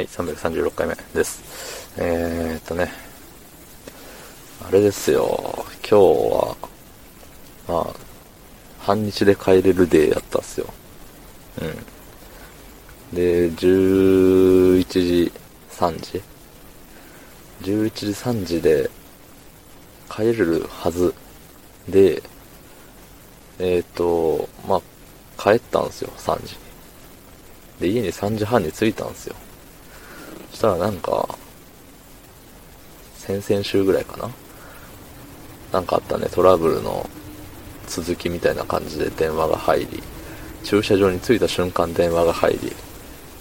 はい、336回目です。えーっとね、あれですよ、今日は、まあ、半日で帰れるデーやったっすよ。うん。で、11時3時 ?11 時3時で帰れるはずで、えーっと、まあ、帰ったんすよ、3時。で、家に3時半に着いたんですよ。そしたらなんか、先々週ぐらいかな？なんかあったね、トラブルの続きみたいな感じで電話が入り、駐車場に着いた瞬間電話が入り、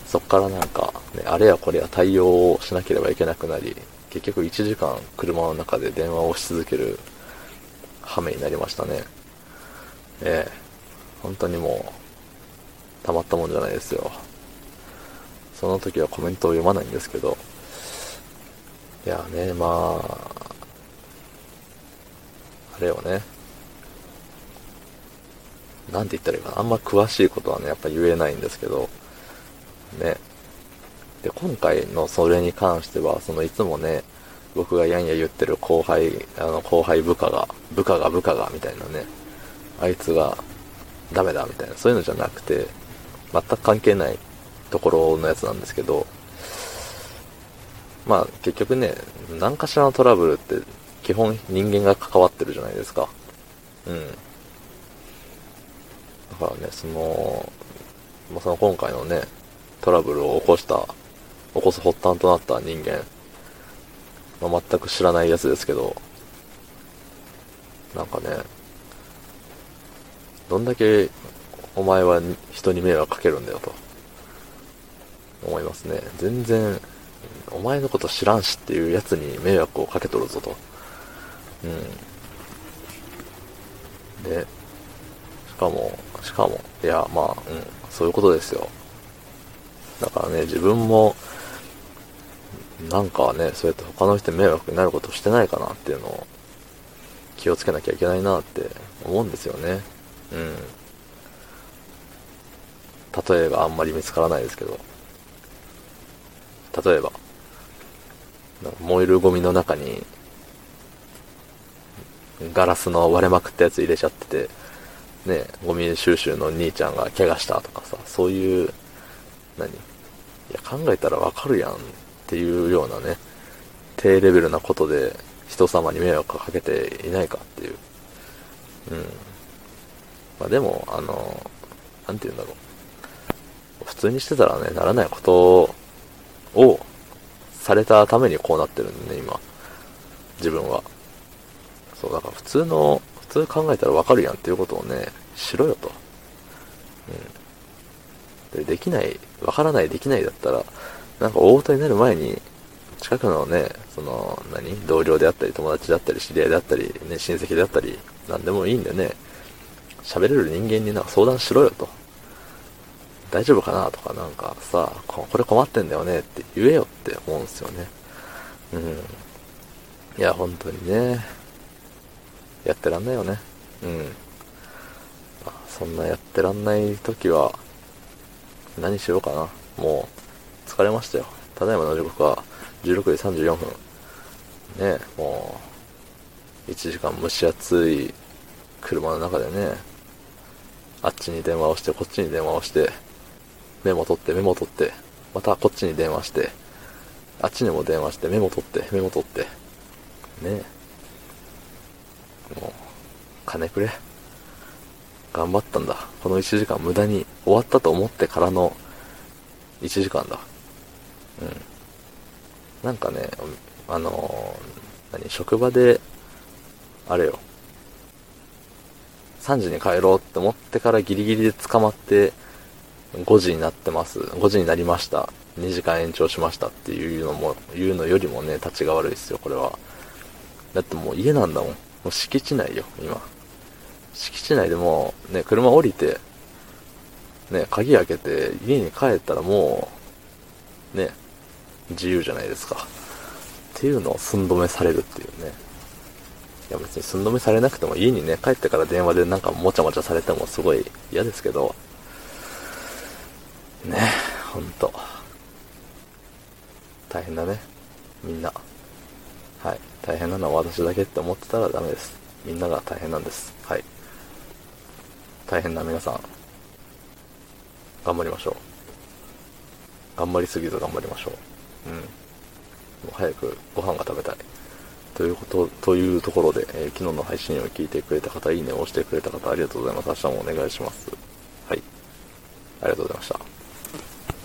そっからなんか、ね、あれやこれや対応をしなければいけなくなり、結局1時間車の中で電話をし続ける羽目になりましたね。ええ本当にもう、たまったもんじゃないですよ。その時はコメントを読まないんですけど、いやね、まあ、あれよね、なんて言ったらいいかな、あんま詳しいことはね、やっぱ言えないんですけど、ね。で、今回のそれに関しては、そのいつもね、僕がやんや言ってる後輩、あの後輩部下が、部下が部下がみたいなね、あいつがダメだみたいな、そういうのじゃなくて、全く関係ないところのやつなんですけど、まあ結局ね、何かしらのトラブルって基本人間が関わってるじゃないですか。うん。だからね、その、まあ、その今回のね、トラブルを起こした、起こす発端となった人間、まあ、全く知らないやつですけど、なんかね、どんだけお前は人に迷惑かけるんだよと思いますね。全然、お前のこと知らんしっていうやつに迷惑をかけとるぞと。うん。で、しかも、しかも、いや、まあ、うん、そういうことですよ。だからね、自分も、なんかね、そうやって他の人に迷惑になることしてないかなっていうのを気をつけなきゃいけないなって思うんですよね。うん。例えがあんまり見つからないですけど。例えば、燃えるゴミの中に、ガラスの割れまくったやつ入れちゃってて、ね、ゴミ収集の兄ちゃんが怪我したとかさ、そういう、何？いや、考えたらわかるやんっていうようなね、低レベルなことで人様に迷惑をかけていないかっていう。うん。まあでも、あの、なんて言うんだろう。普通にしてたらね、ならないことをされたためにこうなってるんでね、今。自分は。そう、だから普通の、普通考えたらわかるやんっていうことをね、しろよと。うん。で、できない、わからない、できないだったら、なんか大事になる前に、近くのね、その、何？同僚であったり、友達であったり、知り合いであったり、ね、親戚であったり、なんでもいいんでね、喋れる人間になんか相談しろよと。大丈夫かなとかなんかさ、これ困ってんだよねって言えよって思うんですよね。うん。いや、本当にね、やってらんないよね。うん。まあそんなやってらんない時は、何しようかな。もう、疲れましたよ。ただいまの時刻は16時34分。ねもう、1時間蒸し暑い車の中でね、あっちに電話をして、こっちに電話をして、メモ取って、メモ取って、またこっちに電話して、あっちにも電話して、メモ取って、メモ取って、ねえもう、金くれ。頑張ったんだ。この1時間無駄に終わったと思ってからの1時間だ。うん。なんかね、あのー何、職場で、あれよ、3時に帰ろうって思ってからギリギリで捕まって、5時になってます。5時になりました。2時間延長しましたっていうのも、言うのよりもね、立ちが悪いですよ、これは。だってもう家なんだもん。もう敷地内よ、今。敷地内でもう、ね、車降りて、ね、鍵開けて、家に帰ったらもう、ね、自由じゃないですか。っていうのを寸止めされるっていうね。いや別に寸止めされなくても家にね、帰ってから電話でなんかもちゃもちゃされてもすごい嫌ですけど、ね、ほんと。大変だね。みんな。はい。大変なのは私だけって思ってたらダメです。みんなが大変なんです。はい。大変な皆さん、頑張りましょう。頑張りすぎず頑張りましょう。うん。もう早くご飯が食べたい。ということ、というところで、えー、昨日の配信を聞いてくれた方、いいねを押してくれた方、ありがとうございます。明日もお願いします。はい。ありがとうございました。